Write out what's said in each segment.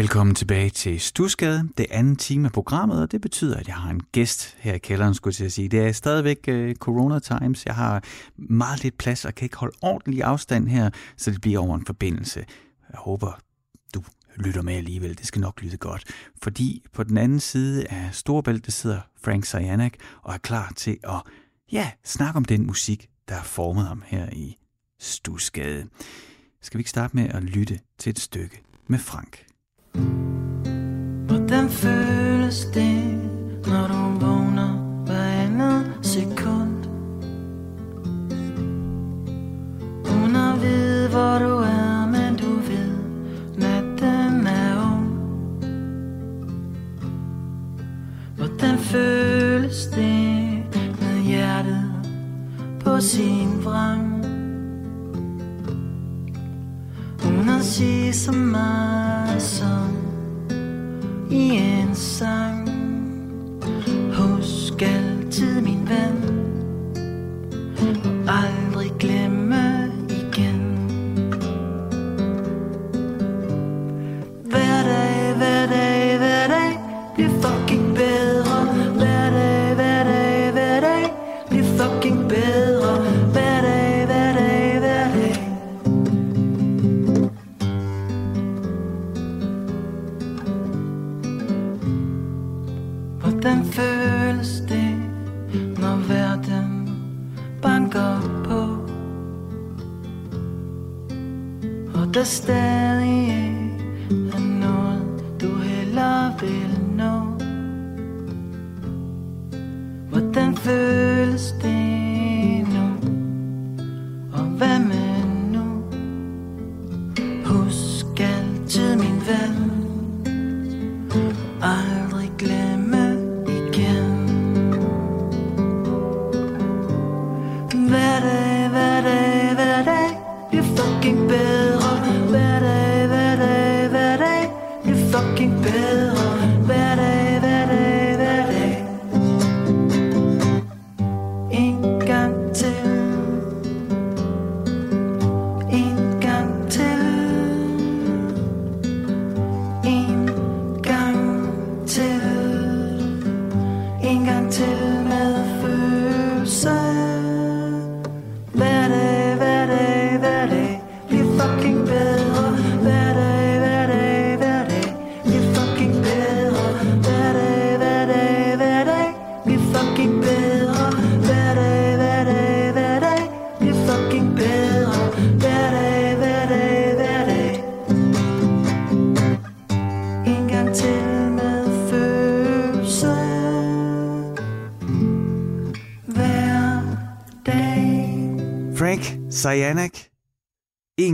Velkommen tilbage til Stusgade, det andet time af programmet, og det betyder, at jeg har en gæst her i kælderen, skulle jeg sige. Det er stadigvæk uh, Corona Times. Jeg har meget lidt plads og kan ikke holde ordentlig afstand her, så det bliver over en forbindelse. Jeg håber, du lytter med alligevel. Det skal nok lyde godt. Fordi på den anden side af Storbælt, sidder Frank Sajanak og er klar til at ja, snakke om den musik, der har formet ham her i Stusgade. Skal vi ikke starte med at lytte til et stykke med Frank? Hvordan føles det, når du vågner hver andet sekund? Uden at vide, hvor du er, men du ved, natten er ung. Hvordan føles det med hjertet på sin vrang? Uden at sige så meget sang i en sang. Husk altid min ven Og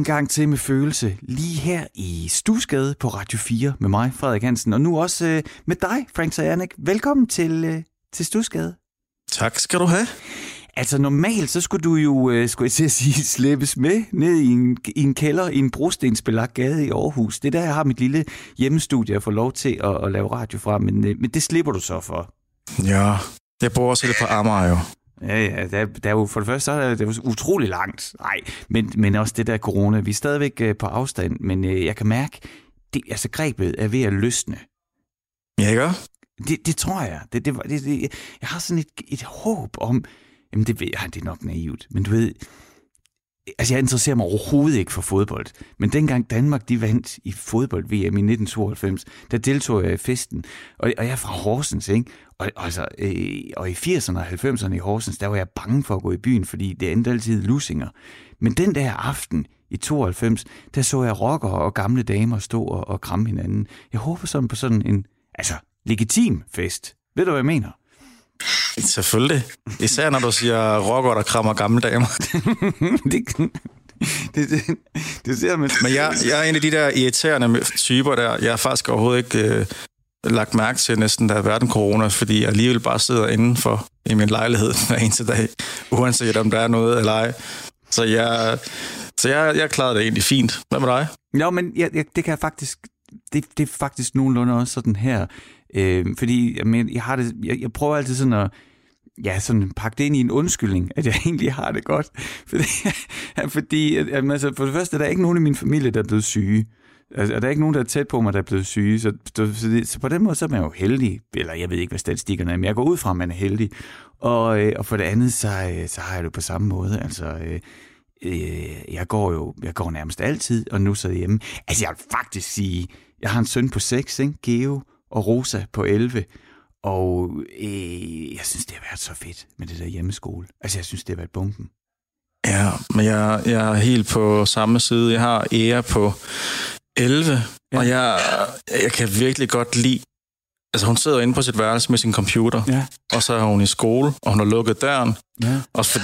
gang til med følelse, lige her i Stusgade på Radio 4 med mig, Frederik Hansen, og nu også øh, med dig, Frank Sajanak. Velkommen til, øh, til Stusgade. Tak skal du have. Altså normalt, så skulle du jo, øh, skulle jeg til at sige, slæbes med ned i en, i en kælder i en brostensbelagt gade i Aarhus. Det er der, jeg har mit lille hjemmestudie, jeg får lov til at, at lave radio fra, men, øh, men det slipper du så for. Ja, jeg bor også lidt på Amager jo. Ja, ja, der, der er jo for det første, så er det jo utrolig langt. Nej, men, men også det der corona. Vi er stadigvæk øh, på afstand, men øh, jeg kan mærke, det, altså grebet er ved at løsne. Ja, ikke? Det, det tror jeg. Det, det, det, det, jeg har sådan et, et håb om, jamen det ved jeg, det er nok naivt, men du ved, altså jeg interesserer mig overhovedet ikke for fodbold, men dengang Danmark de vandt i fodbold-VM i 1992, der deltog jeg i festen, og, og jeg er fra Horsens, ikke? Og, altså, øh, og i 80'erne og 90'erne i Horsens, der var jeg bange for at gå i byen, fordi det endte altid lusinger. Men den der aften i 92, der så jeg rockere og gamle damer stå og, og kramme hinanden. Jeg håber sådan på sådan en, altså, legitim fest. Ved du, hvad jeg mener? Selvfølgelig. Især når du siger rocker, der krammer gamle damer. det, det, det, det ser man. Men jeg, jeg er en af de der irriterende typer der. Jeg har faktisk overhovedet ikke øh, lagt mærke til næsten, der er verden corona, fordi jeg alligevel bare sidder indenfor i min lejlighed hver eneste dag, uanset om der er noget eller ej. Så jeg, så jeg, jeg klarede det egentlig fint. Hvad med dig? Ja, men jeg, jeg, det kan jeg faktisk... Det, det er faktisk nogenlunde også sådan her. Øh, fordi jeg, men, jeg har det... Jeg, jeg prøver altid sådan at ja, sådan pakke det ind i en undskyldning, at jeg egentlig har det godt. Fordi, fordi at, altså, for det første, der er ikke nogen i min familie, der er blevet syge. Altså, og der er ikke nogen, der er tæt på mig, der er blevet syge. Så, så, så, det, så på den måde, så er man jo heldig. Eller jeg ved ikke, hvad statistikkerne er, men jeg går ud fra, at man er heldig. Og, øh, og for det andet, så, øh, så har jeg det på samme måde. Altså, øh, øh, jeg går jo jeg går nærmest altid, og nu så hjemme. Altså, jeg vil faktisk sige, jeg har en søn på seks, ikke? Geo, og Rosa på 11. Og øh, jeg synes, det har været så fedt med det der hjemmeskole. Altså, jeg synes, det har været bomben. Ja, men jeg, jeg er helt på samme side. Jeg har ære på 11, ja. og jeg, jeg kan virkelig godt lide... Altså, hun sidder inde på sit værelse med sin computer, Ja. og så er hun i skole, og hun har lukket døren. Ja. Også for,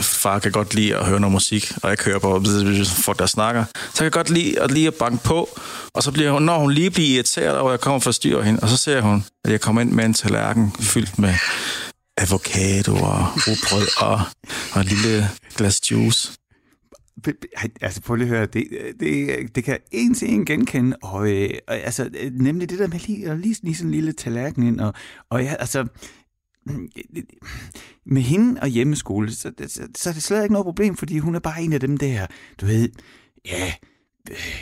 far kan godt lide at høre noget musik, og jeg kører på folk, der snakker. Så jeg godt lide at lige at banke på, og så bliver hun, når hun lige bliver irriteret over, at jeg kommer og forstyrrer hende, og så ser hun, at jeg kommer ind med en tallerken fyldt med avocado og rugbrød og, og en lille glas juice. Altså prøv lige at høre, det, det, det kan en til en genkende, og, øh, og altså, nemlig det der med lige, lige, lige sådan en lille tallerken ind, og, og ja, altså, med hende og hjemmeskole, så, så, så er det slet ikke noget problem, fordi hun er bare en af dem der, du ved, ja,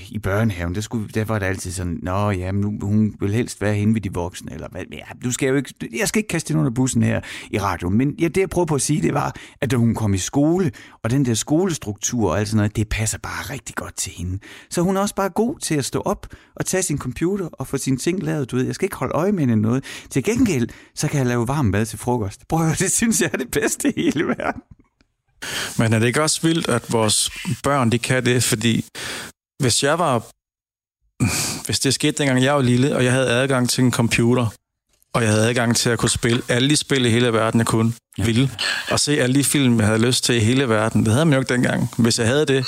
i børnehaven, der, skulle, der var det altid sådan, nå ja, men nu, hun vil helst være henne ved de voksne, eller hvad, ja, du skal jo ikke, jeg skal ikke kaste hende under bussen her i radioen, men ja, det jeg prøver på at sige, det var, at da hun kom i skole, og den der skolestruktur og alt sådan noget, det passer bare rigtig godt til hende. Så hun er også bare god til at stå op og tage sin computer og få sine ting lavet, du ved, jeg skal ikke holde øje med hende noget. Til gengæld, så kan jeg lave varm mad til frokost. Prøv at det synes jeg er det bedste i hele verden. Men er det ikke også vildt, at vores børn, de kan det? Fordi hvis jeg var... Hvis det skete, dengang jeg var lille, og jeg havde adgang til en computer, og jeg havde adgang til at kunne spille alle de spil i hele verden, jeg kunne, ja. ville, og se alle de film, jeg havde lyst til i hele verden. Det havde man jo ikke dengang. Hvis jeg havde det,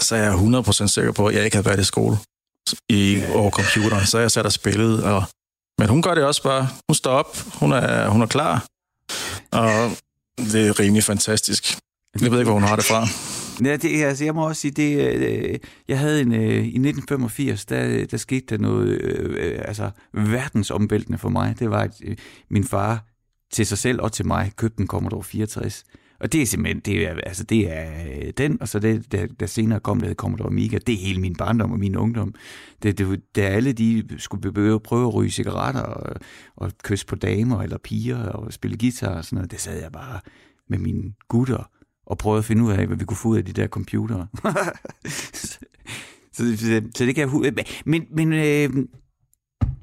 så er jeg 100% sikker på, at jeg ikke havde været i skole i, over computeren. Så jeg sat og spillet. Og, men hun gør det også bare. Hun står op. Hun er, hun er klar. Og det er rimelig fantastisk. Jeg ved ikke, hvor hun har det fra. Ja, det, altså, jeg må også sige, det, øh, jeg havde en, øh, i 1985, der, der skete der noget øh, øh, altså, verdensomvæltende for mig. Det var, at øh, min far til sig selv og til mig købte en Commodore 64. Og det er simpelthen, det er, altså det er øh, den, og så det, der, der senere kom, der hed Commodore Amiga, det er hele min barndom og min ungdom. Det, det, da alle de skulle begynde prøve at ryge cigaretter og, og kysse på damer eller piger og spille guitar og sådan noget, det sad jeg bare med mine gutter og prøvede at finde ud af, hvad vi kunne få ud af de der computere. så, så, så det kan jeg Men, men øh,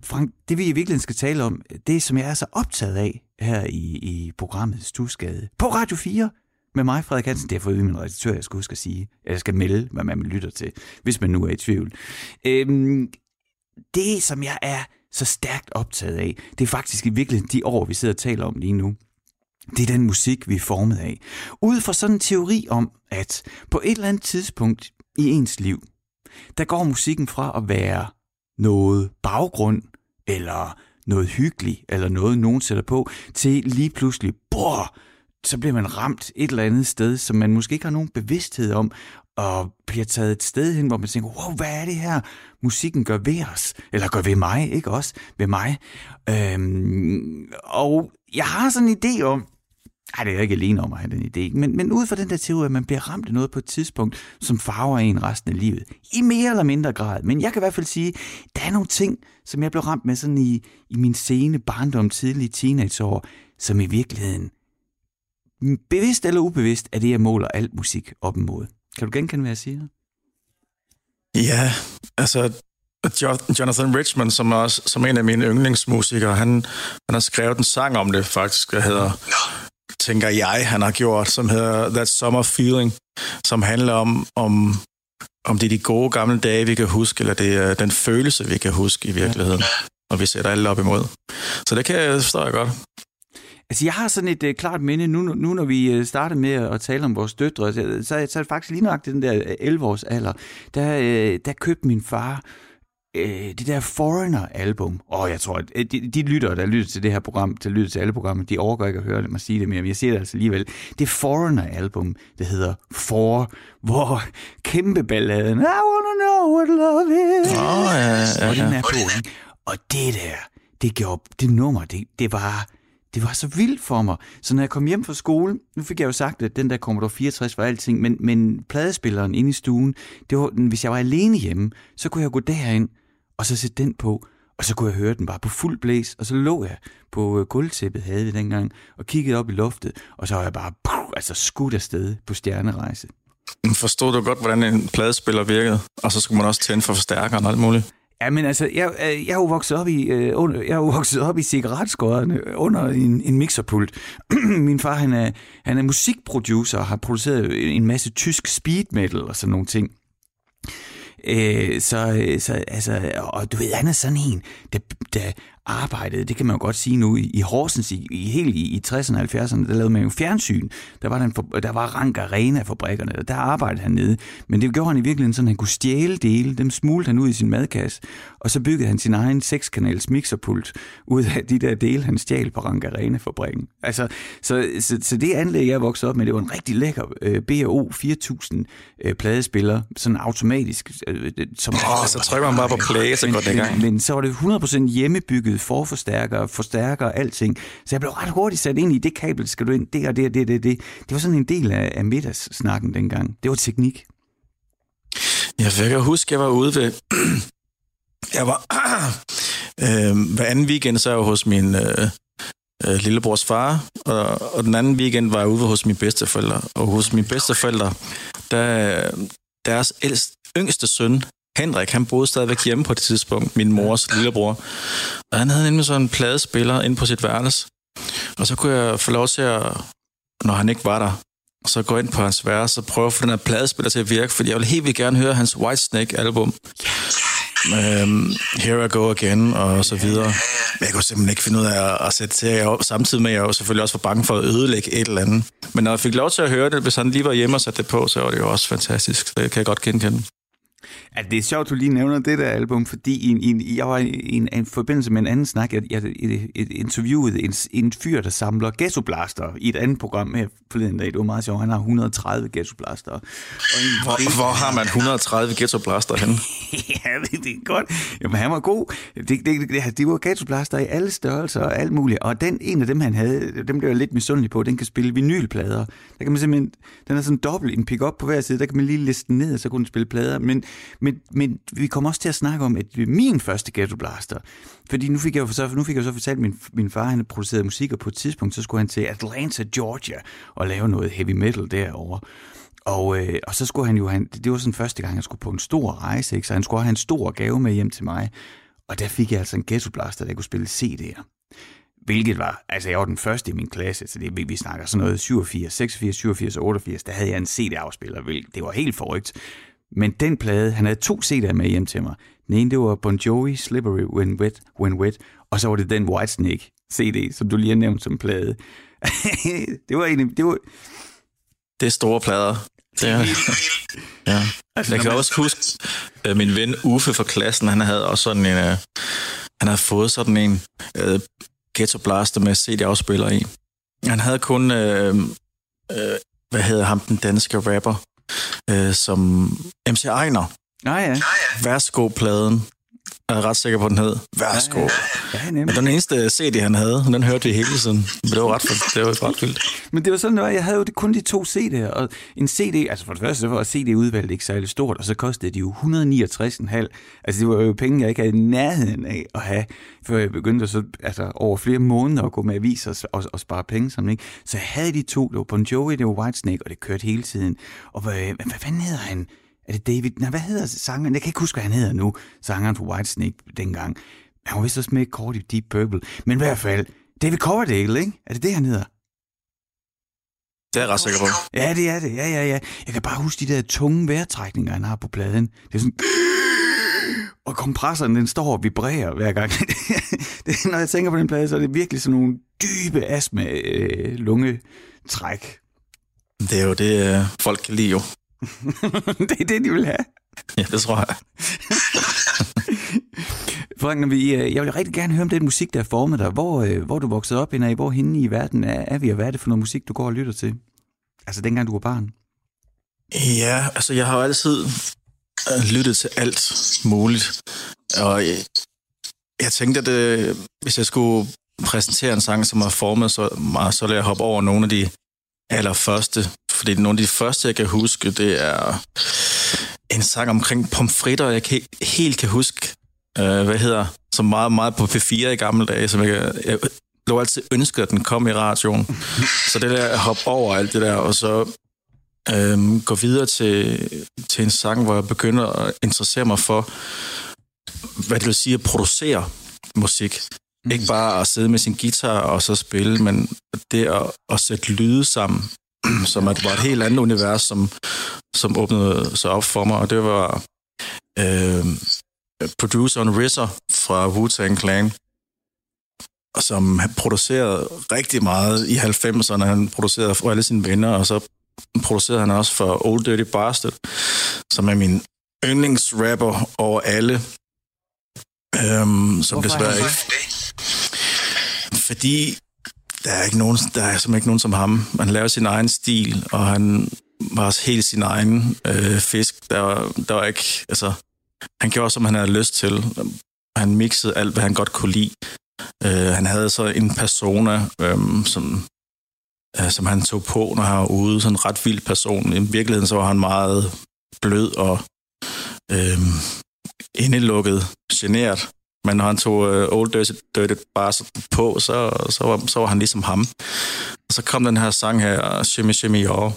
Frank, det vi i virkeligheden skal tale om, det som jeg er så optaget af her i, i programmet Stusgade på Radio 4 med mig, Frederik Hansen. Det har fået min redaktør, jeg skal huske at sige. Jeg skal melde, hvad man lytter til, hvis man nu er i tvivl. Øhm, det, som jeg er så stærkt optaget af, det er faktisk i virkeligheden de år, vi sidder og taler om lige nu. Det er den musik, vi er formet af. Ud fra sådan en teori om, at på et eller andet tidspunkt i ens liv, der går musikken fra at være noget baggrund, eller noget hyggeligt, eller noget, nogen sætter på, til lige pludselig, bror, så bliver man ramt et eller andet sted, som man måske ikke har nogen bevidsthed om, og bliver taget et sted hen, hvor man tænker, wow, hvad er det her, musikken gør ved os? Eller gør ved mig, ikke også? Ved mig. Øhm, og jeg har sådan en idé om, ej, det er jeg ikke alene om at have den idé, men, men ud fra den der teori, at man bliver ramt af noget på et tidspunkt, som farver en resten af livet. I mere eller mindre grad. Men jeg kan i hvert fald sige, der er nogle ting, som jeg blev ramt med sådan i, i min sene barndom, tidlige teenageår, som i virkeligheden, bevidst eller ubevidst, er det, jeg måler alt musik op imod. Kan du genkende, hvad jeg siger? Ja, altså Jo- Jonathan Richman, som er også, som en af mine yndlingsmusikere, han, han har skrevet en sang om det faktisk, der hedder, tænker jeg, han har gjort, som hedder That Summer Feeling, som handler om, om, om det er de gode gamle dage, vi kan huske, eller det er den følelse, vi kan huske i virkeligheden, og vi sætter alle op imod. Så det kan jeg forstå jeg godt. Altså, jeg har sådan et øh, klart minde, nu, nu når vi øh, startede med at tale om vores døtre, så, så, så er det faktisk lige nok den der øh, 11-års alder, der, øh, der købte min far uh, det der Foreigner-album. Åh, jeg tror, at uh, de, de lytter, der lytter til det her program, der lytter til alle programmer, de overgår ikke at høre mig sige det mere, men jeg siger det altså alligevel. Det Foreigner-album, det hedder For, hvor kæmpe balladen, I wanna know what love is. Åh, ja, ja, og den ja. er på? Og det der, det gjorde, det nummer, det, det var, det var så vildt for mig. Så når jeg kom hjem fra skole, nu fik jeg jo sagt, at den der Commodore 64 var alting, men, men pladespilleren inde i stuen, det var, hvis jeg var alene hjemme, så kunne jeg gå derind, og så sætte den på, og så kunne jeg høre den bare på fuld blæs, og så lå jeg på øh, gulvtæppet, havde vi dengang, og kiggede op i loftet, og så var jeg bare puh, altså skudt afsted på stjernerejse. Forstod du godt, hvordan en pladespiller virkede? Og så skulle man også tænde for forstærkeren og alt muligt. Ja, men altså, jeg, øh, jeg er jo vokset op i, øh, under, jeg er jo vokset op i cigaretskårene under en, en mixerpult. Min far, han er, han er musikproducer og har produceret en masse tysk speed metal og sådan nogle ting. Øh, så, øh, så, altså, og du ved, han er sådan en, der, der arbejdede, det kan man jo godt sige nu, i, i Horsens, i, i helt i, i 60'erne og 70'erne, der lavede man jo fjernsyn. Der var, den, for- der var Rank Arena-fabrikkerne, og der arbejdede han nede. Men det gjorde han i virkeligheden sådan, at han kunne stjæle dele, dem smulte han ud i sin madkasse, og så byggede han sin egen sekskanals mixerpult ud af de der dele, han stjal på Rank Arena-fabrikken. Altså, så, så, så det anlæg, jeg voksede op med, det var en rigtig lækker øh, BO 4000 øh, pladespiller, sådan automatisk. Øh, det- som, Åh, så trykker man bare på play, så går det i gang. men, men så var det 100% hjemmebygget forforstærker, forstærker og alting. Så jeg blev ret hurtigt sat ind i, det kabel skal du ind, det og det og det, det, det. Det var sådan en del af, af middagssnakken dengang. Det var teknik. Jeg kan huske, jeg var ude ved jeg var... øh, hver anden weekend, så er jeg hos min øh, øh, lillebrors far, og, og den anden weekend var jeg ude hos mine bedsteforældre. Og hos mine bedsteforældre, der, deres ældst, yngste søn, Henrik, han boede stadigvæk hjemme på det tidspunkt, min mors lillebror. Og han havde nemlig sådan en pladespiller inde på sit værelse. Og så kunne jeg få lov til at, når han ikke var der, så gå ind på hans værelse og prøve at få den her pladespiller til at virke, fordi jeg ville helt vildt gerne høre hans Whitesnake-album. Um, Here I Go Again, og så videre. Men jeg kunne simpelthen ikke finde ud af at, at sætte til op, samtidig med, at jeg jo selvfølgelig også var bange for at ødelægge et eller andet. Men når jeg fik lov til at høre det, hvis han lige var hjemme og satte det på, så var det jo også fantastisk. Så det kan jeg godt genkende. Ja, det er sjovt, du lige nævner det der album, fordi i, i, jeg var i en, en forbindelse med en anden snak, jeg, jeg et interviewede en, en fyr, der samler ghettoblaster i et andet program her forleden dag. Det var meget sjovt. Han har 130 ghettoblaster. Og en, Hvor, hvor har man 130 ghetto blaster henne? ja, det, det er godt. Jamen, han var god. Det, det, det, det var ghettoblaster i alle størrelser og alt muligt. Og den, en af dem, han havde, dem blev jeg lidt misundelig på, den kan spille vinylplader. Der kan man simpelthen, den er sådan dobbelt en pick-up på hver side, der kan man lige liste den ned, og så kunne den spille plader. Men, men, men vi kommer også til at snakke om, at min første Ghetto Blaster, fordi nu fik jeg jo så, nu fik jeg jo så fortalt, at min, min far han producerede musik, og på et tidspunkt, så skulle han til Atlanta, Georgia, og lave noget heavy metal derovre. Og, øh, og så skulle han jo, han, det var sådan første gang, han skulle på en stor rejse, ikke? så han skulle have en stor gave med hjem til mig. Og der fik jeg altså en ghetto blaster, der kunne spille CD'er. Hvilket var, altså jeg var den første i min klasse, så det, vi, snakker sådan noget 87, 86, 87 88, der havde jeg en CD-afspiller, hvilket- det var helt forrygt. Men den plade, han havde to CD'er med hjem til mig. Den ene, det var Bon Jovi, Slippery When Wet, When Wet, og så var det den Whitesnake CD, som du lige har nævnt som plade. det var egentlig, det var, Det er store plader. Det er, ja. Altså, Jeg kan man- også huske, at min ven Uffe fra klassen, han havde også sådan en, uh, han havde fået sådan en uh, ghetto blaster med CD-afspiller i. Han havde kun, uh, uh, hvad hedder ham, den danske rapper, uh, som MC Ejner. Nej, ja. Værsgo-pladen. Jeg er ret sikker på, den hed. Værsgo. Ja, ja. Ja. Men den eneste CD, han havde, den hørte vi hele tiden. Men det var ret, det var ret vildt. Men det var sådan, var. jeg havde jo kun de to CD'er, og en CD, altså for det første, så var CD-udvalget ikke særlig stort, og så kostede de jo 169,5. Altså det var jo penge, jeg ikke havde nærheden af at have, før jeg begyndte så, altså, over flere måneder at gå med aviser og, og, og spare penge sammen. Ikke? Så jeg havde de to, det var Bon Jovi, det var Whitesnake, og det kørte hele tiden. Og hvad, hvad, hvad fanden hedder han? Er det David? Nej, hvad hedder sangeren? Jeg kan ikke huske, hvad han hedder nu. Sangeren for Whitesnake dengang. Han var vist også med kort i Deep Purple. Men i hvert fald, David Coverdale, ikke? Er det det, han hedder? Det er jeg ret sikker på. Ja, det er det. Ja, ja, ja. Jeg kan bare huske de der tunge vejrtrækninger, han har på pladen. Det er sådan... Og kompressoren, den står og vibrerer hver gang. det, når jeg tænker på den plade, så er det virkelig sådan nogle dybe astma øh, lungetræk. Det er jo det, øh, folk kan lide jo. det er det, de vil have. Ja, det tror jeg. Når vi, øh, jeg vil rigtig gerne høre om den musik, der er formet dig. Hvor, øh, hvor du vokset op henne? Hvor henne i verden er, er vi, og hvad er det for noget musik, du går og lytter til? Altså dengang du var barn. Ja, altså jeg har jo altid øh, lyttet til alt muligt. Og jeg, jeg tænkte, at øh, hvis jeg skulle præsentere en sang, som har formet så meget, så lader jeg hoppe over nogle af de allerførste. Fordi nogle af de første, jeg kan huske, det er en sang omkring pomfritter, jeg kan, helt kan huske, øh, hvad hedder, som meget, meget på P4 i gamle dage, som jeg, jeg lå altid ønsket, at den kom i radioen. Så det der hop hoppe over alt det der, og så øh, gå videre til, til en sang, hvor jeg begynder at interessere mig for, hvad det vil sige at producere musik. Ikke bare at sidde med sin guitar og så spille, men det at, at sætte lyde sammen, som at var et helt andet univers, som, som åbnede sig op for mig, og det var øh, produceren RZA fra Wu-Tang Clan, som producerede rigtig meget i 90'erne. Han producerede for alle sine venner, og så producerede han også for Old Dirty Bastard, som er min yndlingsrapper over alle. Øhm, som Hvorfor desværre ikke... Fordi der er, ikke nogen, der er simpelthen ikke nogen som ham. Han laver sin egen stil, og han var helt sin egen øh, fisk. Der var, der var ikke... Altså, han gjorde, som han havde lyst til. Han mixede alt, hvad han godt kunne lide. Øh, han havde så en persona, øh, som, øh, som han tog på, når han var ude. Sådan en ret vild person. I virkeligheden så var han meget blød og øh, indelukket, genert. Men når han tog øh, Old Dirty, Dirty Bastard på, så, så, var, så var han ligesom ham. Og så kom den her sang her, Shimmy Shimmy Yaw,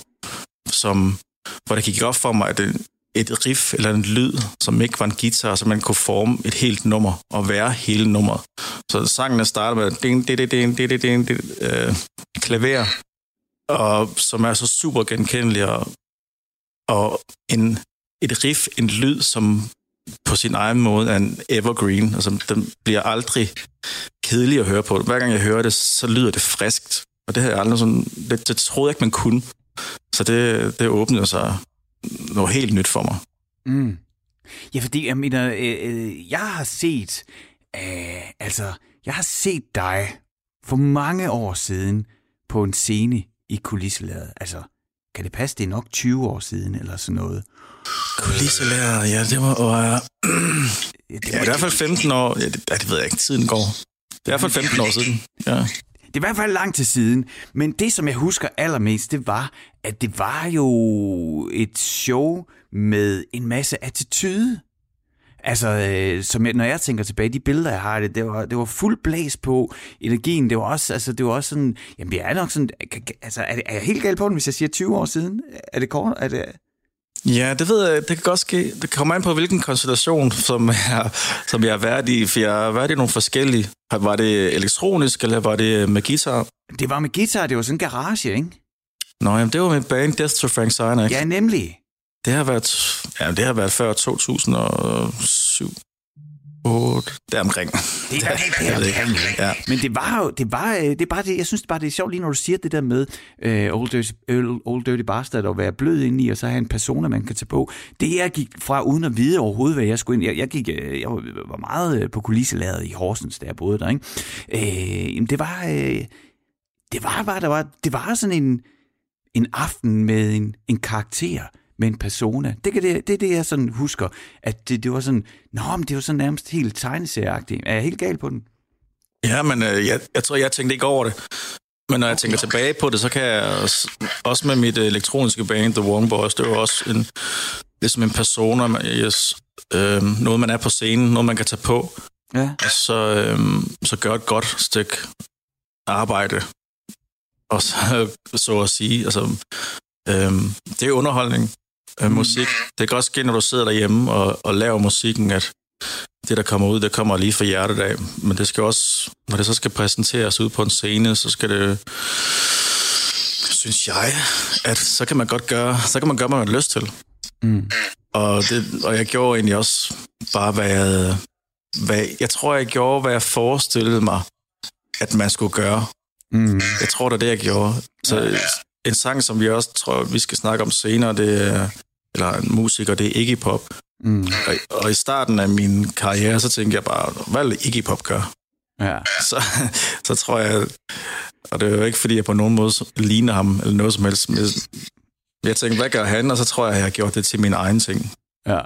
som, hvor det gik op for mig, at det, et riff eller en lyd, som ikke var en guitar, så man kunne forme et helt nummer og være hele nummeret. Så sangen er startet med ding, ding, ding, ding, ding, ding, ding, øh, klaver, og som er så super genkendelig, og, og en, et riff, en lyd, som på sin egen måde er en evergreen. Altså, den bliver aldrig kedelig at høre på. Hver gang jeg hører det, så lyder det friskt. Og det har jeg aldrig sådan... Det, det troede jeg ikke, man kunne. Så det, det åbnede sig noget helt nyt for mig. Mm. Ja, fordi jeg mener, øh, øh, jeg har set, øh, altså, jeg har set dig for mange år siden på en scene i kulisseladet. Altså, kan det passe, det er nok 20 år siden eller sådan noget? Kulisselærer, ja, det var... Og, Ja, ja, det er i hvert fald 15 år. Ja, det, ja, det ved jeg ikke, tiden går. Det er i hvert fald 15 år siden. Ja. Det er i hvert fald lang tid siden, men det, som jeg husker allermest, det var, at det var jo et show med en masse attitude. Altså, øh, som jeg, når jeg tænker tilbage, de billeder, jeg har det, det var, det var fuld blæs på energien. Det var også, altså, det var også sådan, jamen det er nok sådan, altså, er, det, er jeg helt galt på den, hvis jeg siger 20 år siden? Er det kort? Er det, Ja, det ved jeg. Det kan godt ske. Det kommer an på, hvilken konstellation, som jeg, som jeg har været i. For jeg har været i nogle forskellige. Var det elektronisk, eller var det med guitar? det var med guitar, det var sådan en garage, ikke? Nå, jamen, det var min band Death to Frank Sinatra. Ja, nemlig. Det har været, ja, det har været før 2007. 8, der omkring. Det er, det det Ja. Men det var jo, det var, øh, det er bare det, jeg synes bare, det er sjovt lige, når du siger det der med uh, Old, Dirty, Old, Dirty Bastard og være blød indeni, og så have en persona, man kan tage på. Det jeg gik fra, uden at vide overhovedet, hvad jeg skulle ind, jeg, jeg, gik, øh, jeg var meget øh, på kulisselaget i Horsens, da jeg boede der, ikke? Uh, jamen, det var, uh, det var bare, der var, det var sådan en, en aften med en, en karakter, med en persona. Det, kan det, det er det, jeg sådan husker, at det, det var sådan, nå, men det var sådan nærmest helt tegneserieagtigt. Er jeg helt gal på den? Ja, men øh, jeg, jeg tror, jeg tænkte ikke over det. Men når jeg tænker tilbage på det, så kan jeg også, også med mit øh, elektroniske band, The Warm Boys, det var også en, det er som en persona, yes, øh, noget man er på scenen, noget man kan tage på, Ja. og så, øh, så gør et godt stykke arbejde. Og så, så at sige, altså, øh, det er underholdning, øh, musik. Det kan også ske, når du sidder derhjemme og, og laver musikken, at det, der kommer ud, det kommer lige fra hjertet af. Men det skal også, når det så skal præsenteres ud på en scene, så skal det, synes jeg, at så kan man godt gøre, så kan man gøre, hvad man har lyst til. Mm. Og, det, og jeg gjorde egentlig også bare, hvad jeg, hvad, jeg tror, jeg gjorde, hvad jeg forestillede mig, at man skulle gøre. Mm. Jeg tror, det er det, jeg gjorde. Så en sang, som vi også tror, vi skal snakke om senere, det er, eller en musiker, det er Iggy Pop. Mm. Og, og i starten af min karriere, så tænkte jeg bare, hvad vil Iggy Pop gøre? Ja. Så, så tror jeg, og det er jo ikke, fordi jeg på nogen måde ligner ham, eller noget som helst, jeg tænkte, hvad gør han? Og så tror jeg, jeg har gjort det til min egen ting. ja.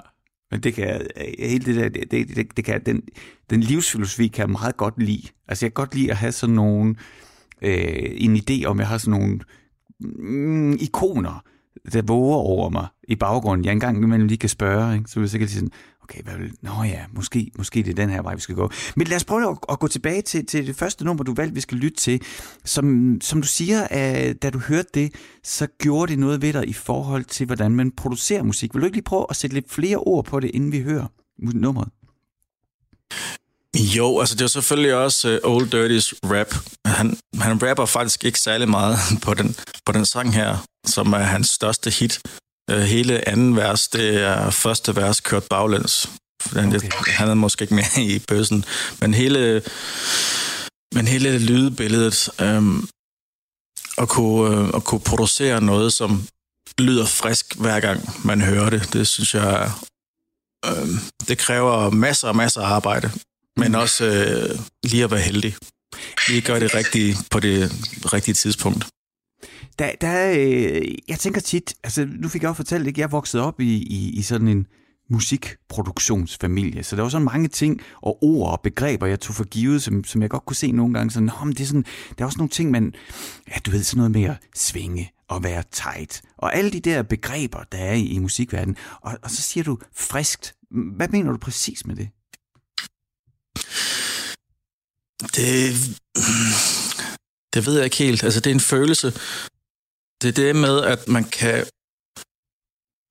Men det kan, hele det der, det, det, det, det kan, den, den livsfilosofi kan jeg meget godt lide. Altså jeg kan godt lide at have sådan nogle, øh, en idé om, jeg har sådan nogle mm, ikoner, der våger over mig i baggrunden. Jeg engang imellem lige kan spørge, ikke? så vil jeg sikkert sige sådan, okay, hvad vil, nå ja, måske, måske det er den her vej, vi skal gå. Men lad os prøve at, at gå tilbage til, til det første nummer, du valgte, vi skal lytte til. Som, som du siger, at da du hørte det, så gjorde det noget ved dig i forhold til, hvordan man producerer musik. Vil du ikke lige prøve at sætte lidt flere ord på det, inden vi hører nummeret? Jo, altså det er selvfølgelig også uh, Old Dirty's rap. Han, han rapper faktisk ikke særlig meget på den, på den sang her, som er hans største hit. Uh, hele anden vers, det er første vers kørt baglæns. Han, okay. han er måske ikke mere i bøssen. Men hele, men hele lydbilledet, um, at, kunne, uh, at kunne producere noget, som lyder frisk hver gang man hører det, det synes jeg, uh, det kræver masser og masser af arbejde men også øh, lige at være heldig. Lige gøre det rigtige på det rigtige tidspunkt. Der, der, øh, jeg tænker tit, altså nu fik jeg jo fortalt, at jeg voksede op i, i, i sådan en musikproduktionsfamilie. Så der var så mange ting og ord og begreber, jeg tog for givet, som, som jeg godt kunne se nogle gange. Sådan, Nå, men det er sådan, der er også nogle ting, man, ja, du ved, sådan noget med at svinge og være tight. Og alle de der begreber, der er i, i musikverdenen. Og, og så siger du friskt. Hvad mener du præcis med det? Det, det ved jeg ikke helt. Altså, det er en følelse. Det er det med, at man kan...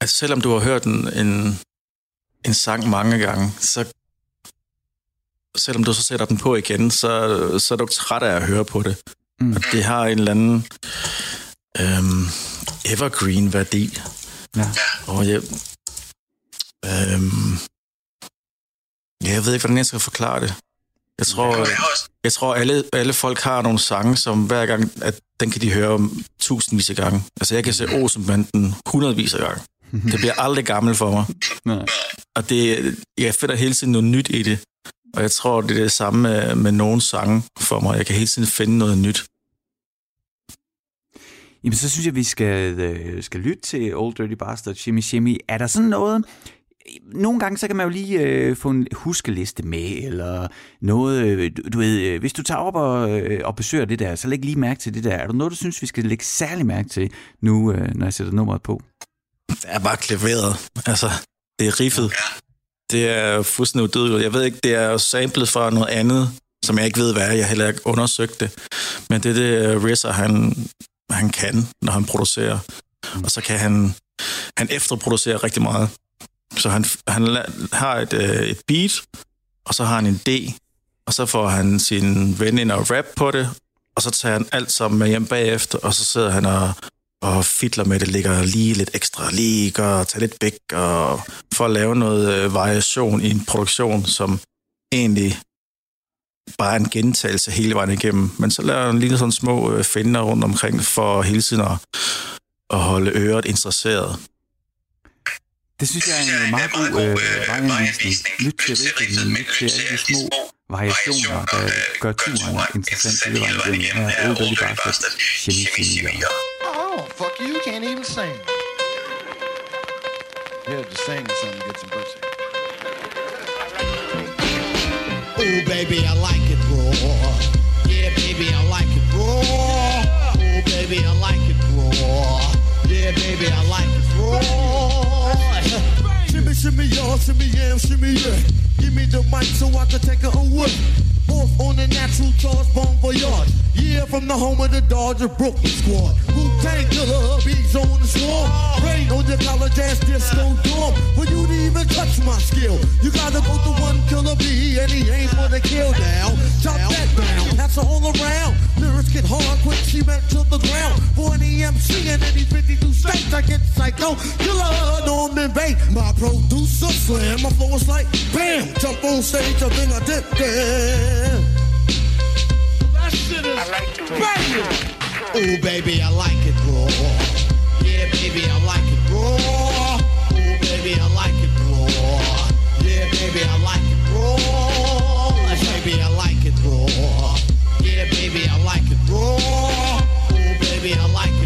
At selvom du har hørt en, en, en sang mange gange, så selvom du så sætter den på igen, så, så er du træt af at høre på det. Mm. Og det har en eller anden øhm, evergreen-værdi. Ja. Og jeg, øhm, jeg ved ikke, hvordan jeg skal forklare det. Jeg tror, jeg tror alle, alle folk har nogle sange, som hver gang, at den kan de høre tusindvis af gange. Altså, jeg kan se Olsenbanden hundredvis af gange. Det bliver aldrig gammel for mig. Nej. Og det, jeg finder hele tiden noget nyt i det. Og jeg tror, det er det samme med, med nogle sange for mig. Jeg kan hele tiden finde noget nyt. Jamen, så synes jeg, vi skal, øh, skal lytte til Old Dirty Bastard, Shimmy Shimmy. Er der sådan noget, nogle gange så kan man jo lige øh, få en huskeliste med, eller noget, øh, du, du ved, øh, hvis du tager op og, øh, og besøger det der, så læg lige mærke til det der. Er der noget, du synes, vi skal lægge særlig mærke til nu, øh, når jeg sætter nummeret på? Det er bare klaveret. Altså, det er riffet. Det er fuldstændig udødeligt. Jeg ved ikke, det er samlet fra noget andet, som jeg ikke ved, hvad er. Jeg heller ikke undersøgt det. Men det er det, øh, RZA, han, han kan, når han producerer. Og så kan han, han efterproducere rigtig meget. Så han, han har et, øh, et beat, og så har han en D, og så får han sin ven ind og rap på det, og så tager han alt sammen med hjem bagefter, og så sidder han og, og fidler med det, ligger lige lidt ekstra, lige gør, tager lidt bæk, og for at lave noget øh, variation i en produktion, som egentlig bare en gentagelse hele vejen igennem. Men så laver han lige sådan små øh, finder rundt omkring, for hele tiden at, at holde øret interesseret. Det synes jeg er en meget god øh, vejanvisning. Lyt til ridningen, lyt til alle de små variationer, der gør turen interessant hele vejen igennem. Her er Old Dirty Bastard, Shimmy Shimmy Oh, fuck you, you can't even sing. You have to sing something to get some pussy. Oh, baby, I like it raw. Yeah, baby, I like it raw. Oh, baby, I like it raw. Yeah, baby, I like it raw. Shimmy, y'all, shimmy, yeah, shimmy, yeah. Give me the mic so I can take it away. Off on the natural charge, bon voyage. Yeah, from the home of the Dodger Brooklyn squad. Who tank killer, bees on the swarm. Rain on your college ass disco dorm. For you to even touch my skill, you gotta go to one killer bee, and he ain't for the kill down. Chop that down, that's all around. Lyrics get hard quick, she went to the ground. For an EMC in any 52 states, I get psycho. Killer, Norman Bay, my producer slam. My flow is like bam, jump on stage, I think I did that. That shit is like banging. Oh, baby, I like it raw. Yeah, baby, I like it raw. Oh, baby, I like it raw. Yeah, baby, I like it raw. Baby, I like it raw. Yeah, baby, I like it raw. Oh, baby, I like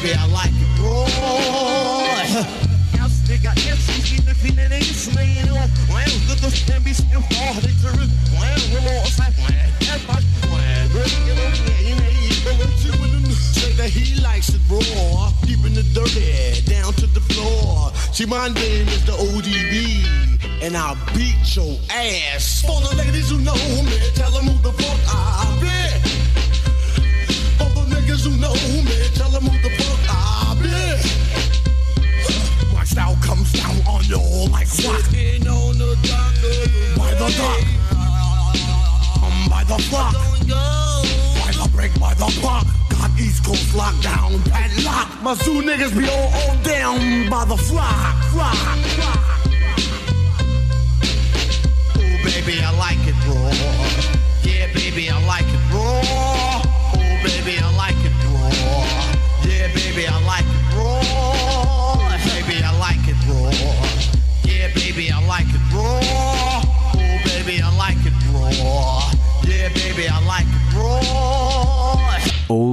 baby, I like it raw. MCs the in Say that he likes it raw, deep in the dirty, down to the floor. See, my name is the ODB, and I'll beat your ass. For the ladies who know me, tell them who the fuck I be. For the niggas who know me, tell them who the style comes down on you like rock. Sitting on the dock by the dock, um, by the flock, by the break, by the block. Got East Coast lockdown, padlock. My zoo niggas be all on down by the flock, flock, flock. Oh baby, I like it raw. Yeah, baby, I like it raw.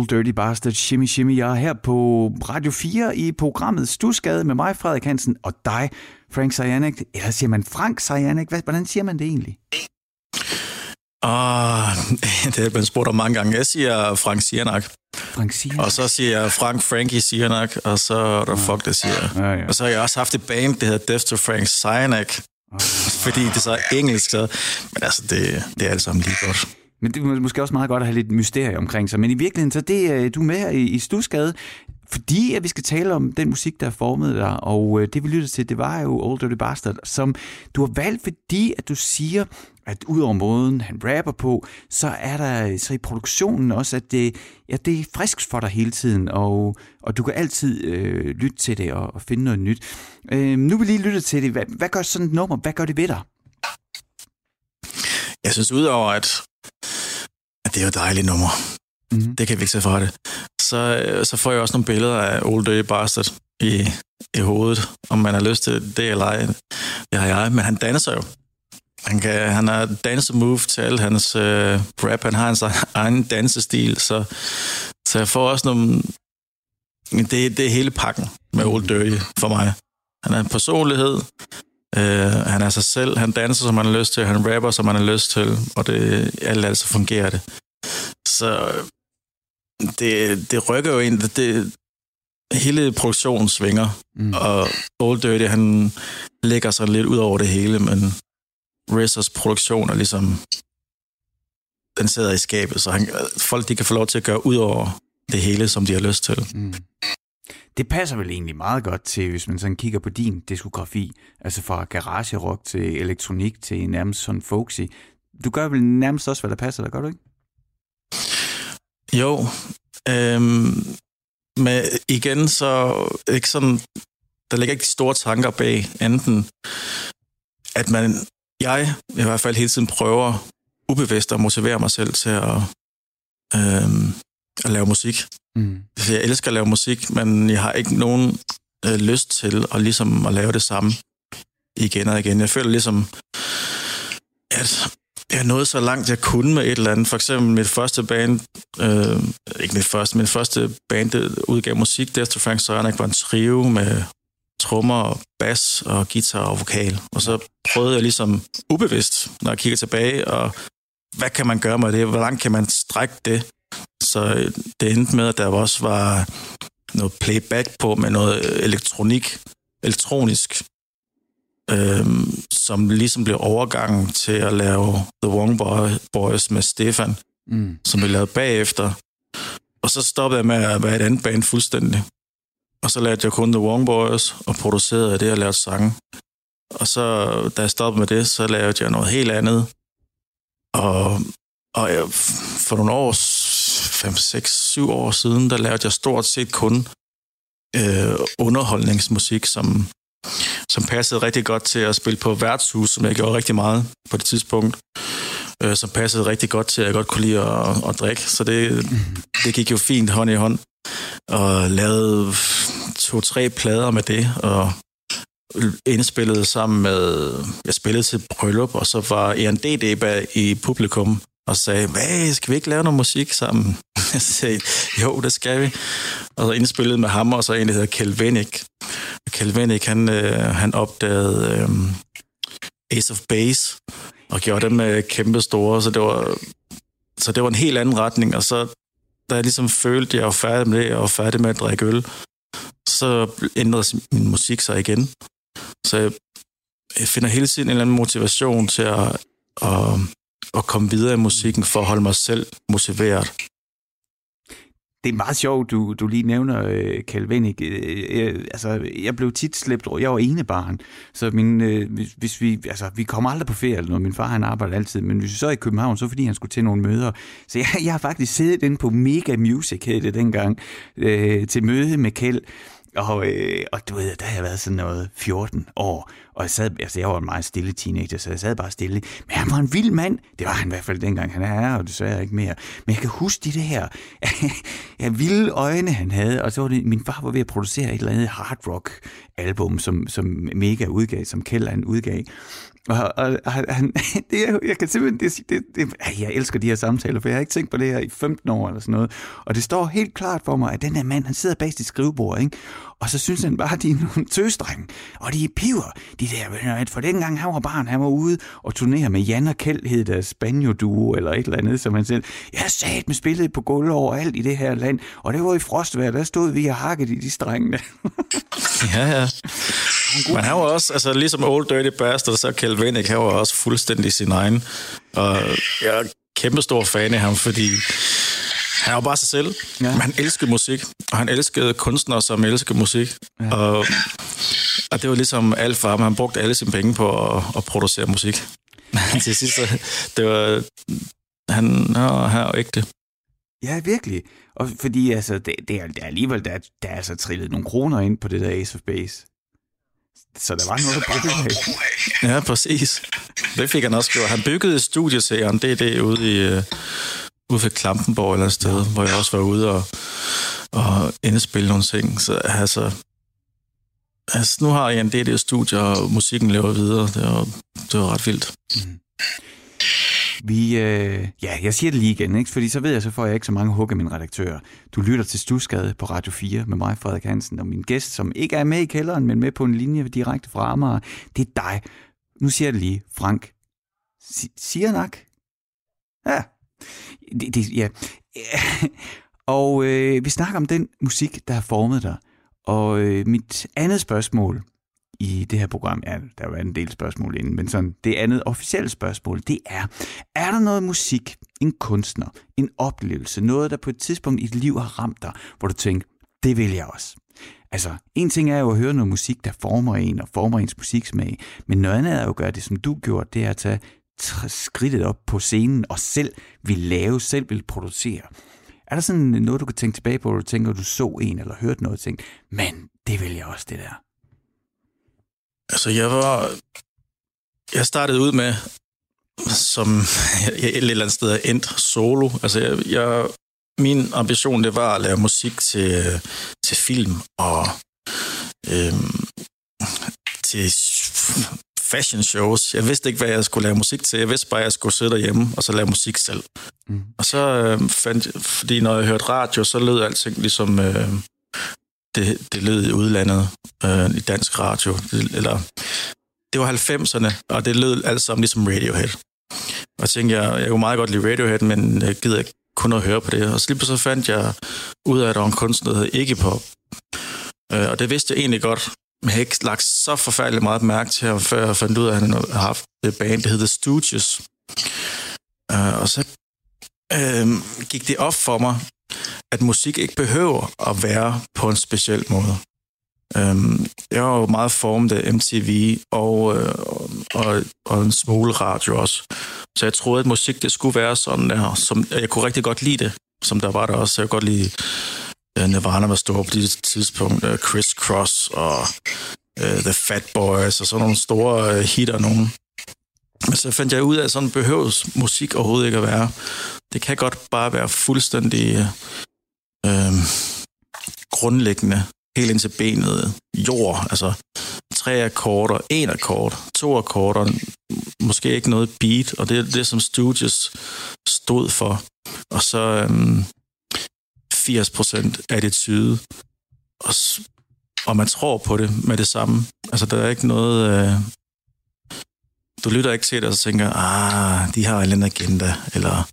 Dirty Bastard, Shimmy Shimmy. Jeg er her på Radio 4 i programmet Stusgade med mig, Frederik Hansen, og dig, Frank Sajanek. Eller siger man Frank Sajanek? Hvordan siger man det egentlig? Og det har man spurgt om mange gange. Jeg siger Frank Siernak, Frank Sajanek? og så siger jeg Frank Frankie Siernak, og så er der fuck, der siger. Ja, ja. Og så har jeg også haft et band, der hedder Death to Frank Siernak, fordi det så er engelsk. Så. Men altså, det, det er alt sammen lige godt. Men det er måske også meget godt at have lidt mysterie omkring sig. Men i virkeligheden, så det, øh, du er med her i, i Stusgade, fordi at vi skal tale om den musik, der formede dig. Og øh, det vi lyttede til, det var jo Old Dirty Bastard, som du har valgt, fordi at du siger, at ud over måden, han rapper på, så er der så i produktionen også, at det, ja, det er frisk for dig hele tiden, og, og du kan altid øh, lytte til det og, og finde noget nyt. Øh, nu vil vi lige lytte til det. Hvad, hvad gør sådan et nummer? Hvad gør det ved dig? Jeg synes, udover at det er jo et dejligt nummer, Mhm. det kan vi ikke se fra det, så, øh, så får jeg også nogle billeder af Old Dirty Bastard i, i hovedet, om man har lyst til det eller ej. Det har jeg, men han danser jo. Han, kan, han har dance move til alle hans øh, rap. Han har hans egen dansestil, så, så jeg får også nogle... Det, det er hele pakken med Old Dirty for mig. Han er en personlighed, Øh, han er sig selv, han danser, som han har lyst til, han rapper, som han har lyst til, og det, alt altså fungerer det. Så øh, det, det rykker jo ind, det, det, hele produktionen svinger, Mm. og Old Dirty, han lægger sig lidt ud over det hele, men Rizzers produktion er ligesom, den sidder i skabet, så han, folk de kan få lov til at gøre ud over det hele, som de har lyst til. Mm. Det passer vel egentlig meget godt til, hvis man sådan kigger på din diskografi, altså fra garage rock til elektronik til nærmest sådan folksy. Du gør vel nærmest også, hvad der passer dig, gør du ikke? Jo, øhm, men igen så ikke sådan, der ligger ikke de store tanker bag, enten at man, jeg i hvert fald hele tiden prøver ubevidst at motivere mig selv til at, øhm, at lave musik. Mm. For Jeg elsker at lave musik, men jeg har ikke nogen øh, lyst til at, ligesom at lave det samme igen og igen. Jeg føler ligesom, at jeg nåede så langt, jeg kunne med et eller andet. For eksempel mit første band, øh, ikke mit første, min første band, der udgav musik, Death to Frank Saranek, var en trio med trommer, og bas og guitar og vokal. Og så prøvede jeg ligesom ubevidst, når jeg kigger tilbage, og hvad kan man gøre med det? Hvor langt kan man strække det? Så øh, det endte med, at der også var noget playback på med noget øh, elektronik, elektronisk, øhm, som ligesom blev overgangen til at lave The Wrong Boy, Boys med Stefan, Mm. som vi lavede bagefter. Og så stoppede jeg med at være et andet band fuldstændig. Og så lavede jeg kun The Wrong Boys, og producerede det og lavede sange. Og så, da jeg stoppede med det, så lavede jeg noget helt andet. Og, og jeg, for nogle år, 5, 6, 7 år siden, der lavede jeg stort set kun øh, underholdningsmusik, som, som passede rigtig godt til at spille på værtshus, som jeg gjorde rigtig meget på det tidspunkt, øh, som passede rigtig godt til, at jeg godt kunne lide at, at drikke. Så det, det gik jo fint hånd i hånd, og lavede to-tre plader med det, og indspillede sammen med, jeg spillede til bryllup, og så var en DD i publikum, og sagde, hvad, skal vi ikke lave noget musik sammen? Jeg sagde, jo, det skal vi. Og så indspillede med ham, og så en, der hedder Kelvenik. Vennik. Han, øh, han opdagede øh, Ace of Base, og gjorde dem øh, kæmpe store, så det var, så det var en helt anden retning, og så da jeg ligesom følte, at jeg var færdig med det, og var færdig med at drikke øl, så ændrede min musik sig igen. Så jeg, jeg finder hele tiden en eller anden motivation til at, at, at komme videre i musikken, for at holde mig selv motiveret. Det er meget sjovt, du, du lige nævner øh, Kalvenik. Øh, øh, altså, jeg blev tit slæbt over. Jeg var ene barn, så min, øh, hvis, hvis vi, altså, vi kommer aldrig på ferie eller noget. Min far, han arbejder altid, men hvis vi så er i København, så fordi han skulle til nogle møder. Så jeg, jeg har faktisk siddet inde på Mega Music, hed det dengang, øh, til møde med Kjeld. Og, øh, og du ved, der har jeg været sådan noget 14 år, og jeg sad, altså jeg var en meget stille teenager, så jeg sad bare stille. Men han var en vild mand. Det var han i hvert fald dengang. Han er her, og desværre ikke mere. Men jeg kan huske de det her ja, vilde øjne, han havde. Og så var det, min far var ved at producere et eller andet hard rock album, som, som Mega udgav, som Kjell udgav. Og, og, og han, det er, jeg kan simpelthen, det, det, det, jeg elsker de her samtaler, for jeg har ikke tænkt på det her i 15 år eller sådan noget. Og det står helt klart for mig, at den her mand, han sidder bag sit skrivebord, ikke? Og så synes han bare, at de er nogle tøsdrenge. Og de er piver, de der. For dengang han var barn, han var ude og turnere med Jan og Kjeld, hed der Spanio-duo eller et eller andet, som han selv. Jeg sat med spillet på gulv overalt i det her land. Og det var i frostvejr, der stod vi og hakket i de strenge. Ja, ja. Men han var også, altså ligesom Old Dirty Bastard, så Kjeld Wennick, han var også fuldstændig sin egen. Og jeg er kæmpe stor fan af ham, fordi han var bare sig selv. Ja. Men han elskede musik, og han elskede kunstnere, som elskede musik. Ja. Og, og det var ligesom alt for ham. Han brugte alle sine penge på at, at producere musik. Men til sidst, det var... Han, han, han er ægte. Ja, virkelig. Og fordi altså, det, er, det er alligevel, der, der er altså trillet nogle kroner ind på det der Ace of Base. Så der var noget at bruge af. Ja, præcis. Det fik han også gjort. Han byggede studieserien, det er det ude i... Uh, ude ved Klampenborg eller et sted, hvor jeg også var ude og, og indspille nogle ting. Så altså, altså nu har jeg en studier, og musikken lever videre. Det var, det var ret vildt. Mm. Vi, øh, ja, jeg siger det lige igen, ikke? fordi så ved jeg, så får jeg ikke så mange hug af min redaktør. Du lytter til Stusgade på Radio 4 med mig, Frederik Hansen, og min gæst, som ikke er med i kælderen, men med på en linje direkte fra Amager, det er dig. Nu siger jeg det lige, Frank. Siger nok? Ja, det, det, ja. og øh, vi snakker om den musik, der har formet dig. Og øh, mit andet spørgsmål i det her program, ja, der var en del spørgsmål inden, men sådan, det andet officielle spørgsmål, det er, er der noget musik, en kunstner, en oplevelse, noget, der på et tidspunkt i dit liv har ramt dig, hvor du tænker, det vil jeg også. Altså, en ting er jo at høre noget musik, der former en og former ens musiksmag, men noget andet er jo at gøre det, som du gjorde, det er at tage skridtet op på scenen og selv vil lave, selv vil producere. Er der sådan noget, du kan tænke tilbage på, hvor du tænker, at du så en eller hørte noget og tænkte, men det vil jeg også, det der? Altså, jeg var... Jeg startede ud med, som jeg et eller andet sted er endt solo. Altså, jeg, jeg, min ambition, det var at lave musik til, til film og øhm, til fashion shows. Jeg vidste ikke, hvad jeg skulle lave musik til. Jeg vidste bare, at jeg skulle sidde derhjemme og så lave musik selv. Mm. Og så øh, fandt fordi når jeg hørte radio, så lød alting ligesom øh, det, det lød i udlandet øh, i dansk radio. Det, eller, det var 90'erne, og det lød alt sammen ligesom Radiohead. Og tænkte, jeg, jeg kunne meget godt lide Radiohead, men jeg gider ikke kun at høre på det. Og så lige så fandt jeg ud af, at der var en kunstner, der hed Iggy Pop. Øh, og det vidste jeg egentlig godt, men jeg havde ikke lagt så forfærdeligt meget mærke til ham, før jeg fandt ud af, at han havde haft et band, der hedder Stooges. Øh, og så øh, gik det op for mig, at musik ikke behøver at være på en speciel måde. Um, jeg var jo meget formet af MTV og, øh, og, og en smule radio også. Så jeg troede, at musik det skulle være sådan der. Som, jeg kunne rigtig godt lide det, som der var der også. Jeg kunne godt lide øh, Nirvana var stor på det tidspunkt, øh, Chris Cross og uh, The Fat Boys og sådan nogle store uh, hitter nogen. Men så fandt jeg ud af, at sådan behøves musik overhovedet ikke at være. Det kan godt bare være fuldstændig øh, grundlæggende, helt ind til benet, jord, altså tre akkorder, en akkord, to akkorder, måske ikke noget beat, og det er det, som Stooges stod for. Og så øhm, um, 80% attitude, og, og man tror på det med det samme. Altså, der er ikke noget... Øh, du lytter ikke til det, og så tænker, ah, de har en eller anden agenda, eller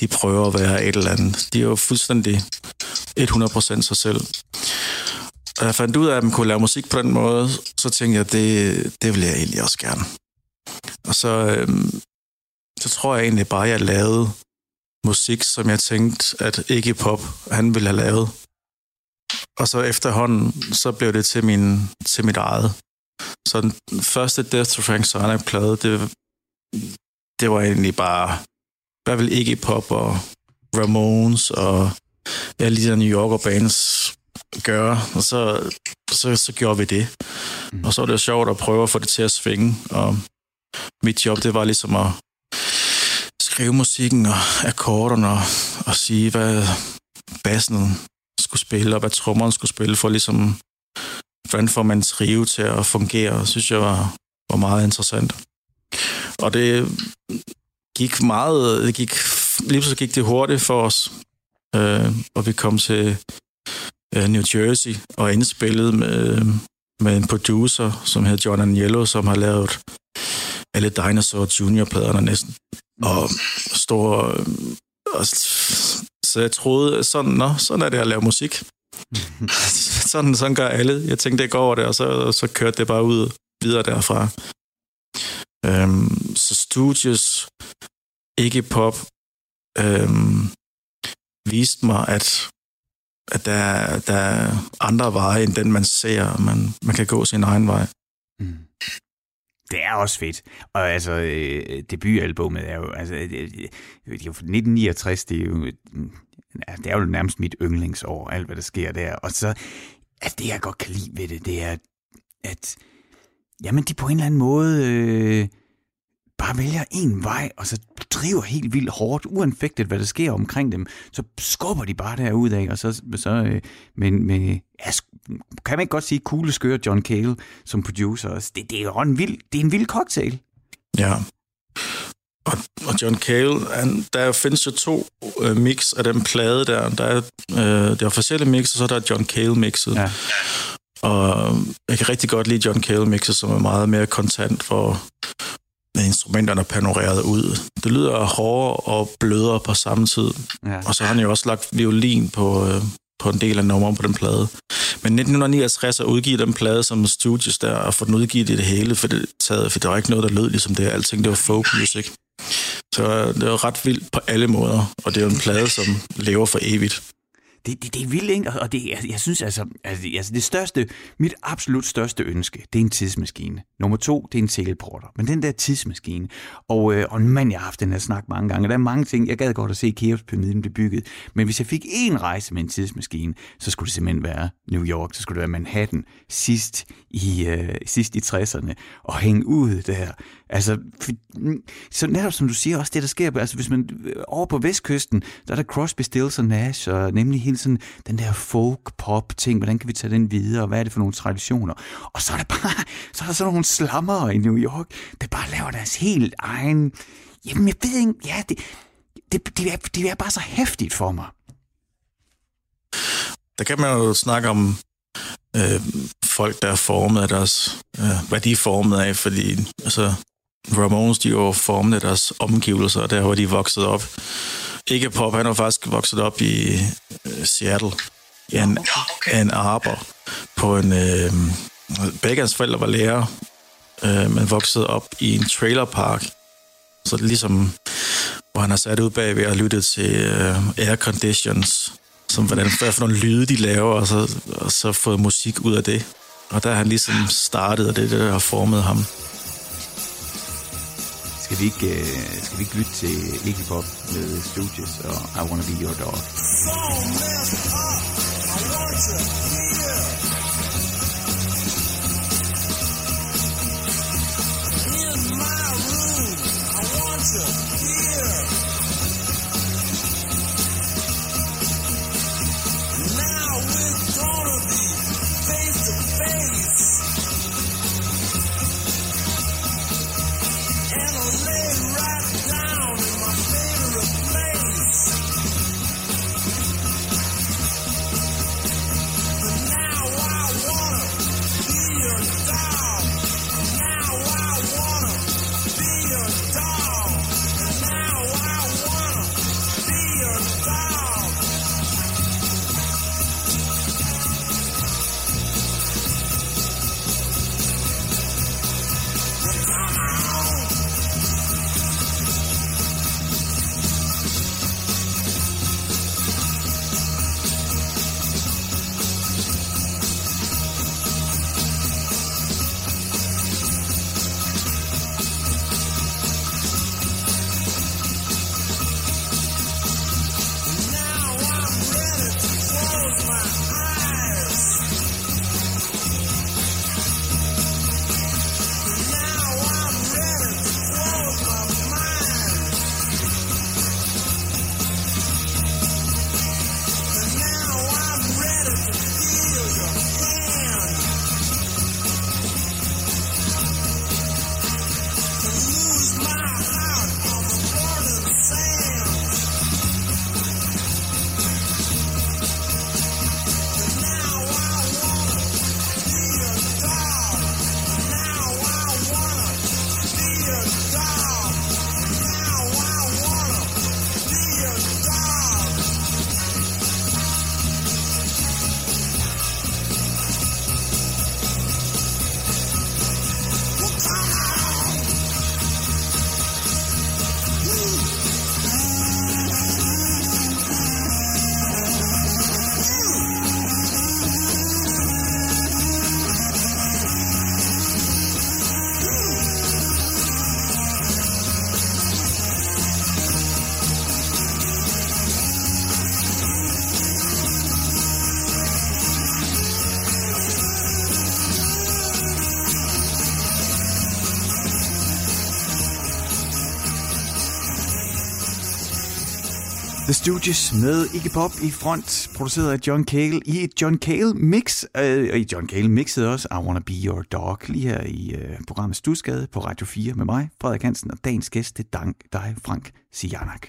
de prøver at være et eller andet. De er jo fuldstændig 100% sig selv. Og jeg fandt ud af, at man kunne lave musik på den måde, så tænkte jeg, det, det vil jeg egentlig også gerne. Og så, øhm, så tror jeg egentlig bare, at jeg lavede musik, som jeg tænkte, at ikke Pop, han ville have lavet. Og så efterhånden, så blev det til, min, til mit eget. Så den første Death to Frank Sinatra-plade, det, det var egentlig bare, hvad vil Iggy Pop og Ramones og ja, lige der New Yorker bands gøre, og så, så, så gjorde vi det. Mm. Og så var det sjovt at prøve at få det til at svinge, og mit job, det var ligesom at skrive musikken og akkorderne og, og sige, hvad bassen skulle spille, og hvad trommeren skulle spille, for ligesom, hvordan får man trio til at fungere, synes jeg var, var meget interessant. Og det gik meget, det gik, lige så gik det hurtigt for os, øh, og vi kom til øh, New Jersey og indspillede med, med en producer, som hedder John Agnello, som har lavet alle Dinosaur Junior-pladerne næsten. Og stor... Øh, og, så jeg troede, sådan, nå, sådan er det at lave musik. sådan, sådan gør alle. Jeg tænkte, det går over det, og så, så kørte det bare ud videre derfra. Øhm, så Studios, ikke pop, øhm, viste mig, at, at der, der er andre veje, end den man ser, og man, man kan gå sin egen vej. Mm. Det er også fedt. Og altså, øh, debutalbummet er jo, altså, øh, øh, øh, det, det er jo 1969, det er jo, det er jo nærmest mit yndlingsår, alt hvad der sker der. Og så, at det jeg godt kan lide ved det, det er, at, jamen, de på en eller anden måde, øh, bare vælger en vej, og så driver helt vildt hårdt, uanfægtet hvad der sker omkring dem, så skubber de bare derud af, og så, så øh, men med, ja, kan man ikke godt sige, kugle skøre John Cale som producer. Det, det er jo en vild, det er en vild cocktail. Ja. Og, og John Cale, han, der findes jo to øh, mix af den plade der. Der er øh, det officielle mix, og så er der John Cale mixet. Ja. Og jeg kan rigtig godt lide John Cale mixet, som er meget mere kontant for instrumenterne panoreret ud. Det lyder hårdere og blødere på samme tid. Ja. Og så har han jo også lagt violin på, øh, på en del af nummeren på den plade. Men 1969 har udgivet den plade som studios der, og få den udgivet i det hele, for det, taget, for det var ikke noget, der lød ligesom det. Alting, det var folk music. Så det var ret vildt på alle måder, og det er jo en plade, som lever for evigt det, det, det er vildt, ikke? Og det, jeg, jeg synes altså, altså, altså, det største, mit absolut største ønske, det er en tidsmaskine. Nummer to, det er en teleporter. Men den der tidsmaskine, og, øh, og mand, jeg har haft den her snak mange gange, der er mange ting, jeg gad godt at se Keops-pyramiden blive bygget, men hvis jeg fik én rejse med en tidsmaskine, så skulle det simpelthen være New York, så skulle det være Manhattan, sidst i, øh, sidst i 60'erne, og hænge ud der. Altså, mm, så netop som du siger, også det, der sker, altså hvis man øh, over på vestkysten, der er der Crosby, Stills og Nash, og nemlig hele sådan den der folk-pop-ting, hvordan kan vi tage den videre, og hvad er det for nogle traditioner? Og så er der bare, så er der sådan nogle slammer i New York, der bare laver deres helt egen, jamen jeg ved ikke, ja, det, det, det, er, det er bare så hæftigt for mig. Der kan man jo snakke om øh, folk, der er formet af deres, øh, hvad de er formet af, fordi altså, Ramones, de jo formet af deres omgivelser, der hvor de vokset op. Ikke Pop, han er faktisk vokset op i uh, Seattle, i en, okay. en arbor på en... Øh, begge hans forældre var lærer, øh, men voksede op i en trailerpark. Så det er ligesom, hvor han har sat ud bagved og lyttet til øh, air conditions, som hvordan, hvad for nogle lyde de laver, og så, og så fået musik ud af det. Og der har han ligesom startet, og det er det, der har formet ham. Skal vi ikke, uh, skal vi ikke lytte til Iggy Pop med Stooges og I Wanna Be Your Dog? So messed The Stooges med Iggy Pop i front, produceret af John Cale i et John Cale mix. Øh, og i John Cale mixede også I Wanna Be Your Dog lige her i øh, programmet Stusgade på Radio 4 med mig, Frederik Hansen, og dagens gæst, det er dank, dig, Frank Sianak.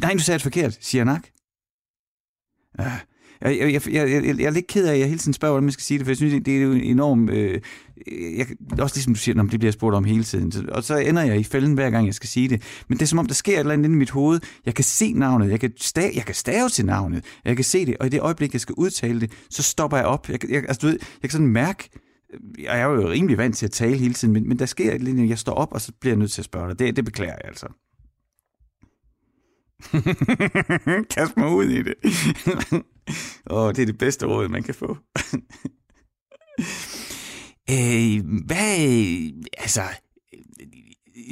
Nej, du sagde det forkert. Sianak? Øh, ah, jeg, jeg, jeg, jeg, jeg, jeg er lidt ked af, at jeg hele tiden spørger, hvordan man skal sige det, for jeg synes, det er jo enormt... Øh, jeg, også ligesom du siger, når det bliver spurgt om hele tiden. Så- Og så ender jeg i fælden hver gang, jeg skal sige det. Men det er som om, der sker et eller andet inde i mit hoved. Jeg kan se navnet, jeg kan, stave, jeg kan stave til navnet, jeg kan se det, og i det øjeblik, jeg skal udtale det, så stopper jeg op. Jeg, jeg, altså, du ved, jeg kan sådan mærke, øh, jeg er jo rimelig vant til at tale hele tiden, men, men der sker et eller andet, jeg står op, og så bliver jeg nødt til at spørge dig. Det, det beklager jeg altså. Kast mig ud i det. Åh, det er det bedste råd, man kan få. øh, hvad, altså,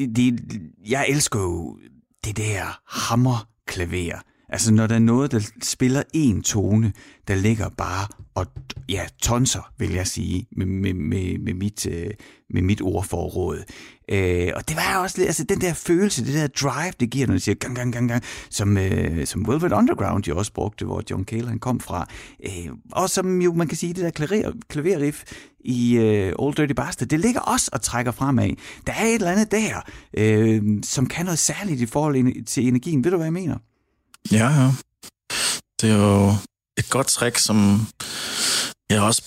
øh, det, jeg elsker jo det der hammerklaver. Altså, når der er noget, der spiller en tone, der ligger bare og ja, tonser, vil jeg sige, med, med, med, med, mit, øh, med mit ordforråd. Øh, og det var også lidt, altså den der følelse, det der drive, det giver, når det siger gang, gang, gang, gang, som, øh, som Velvet Underground jo også brugte, hvor John Cale han kom fra. Øh, og som jo, man kan sige, det der klaver, klaverriff i øh, Old Dirty Bastard, det ligger også og trækker fremad. Der er et eller andet der, øh, som kan noget særligt i forhold til energien. Ved du, hvad jeg mener? Ja, ja. Det er jo et godt trick, som jeg også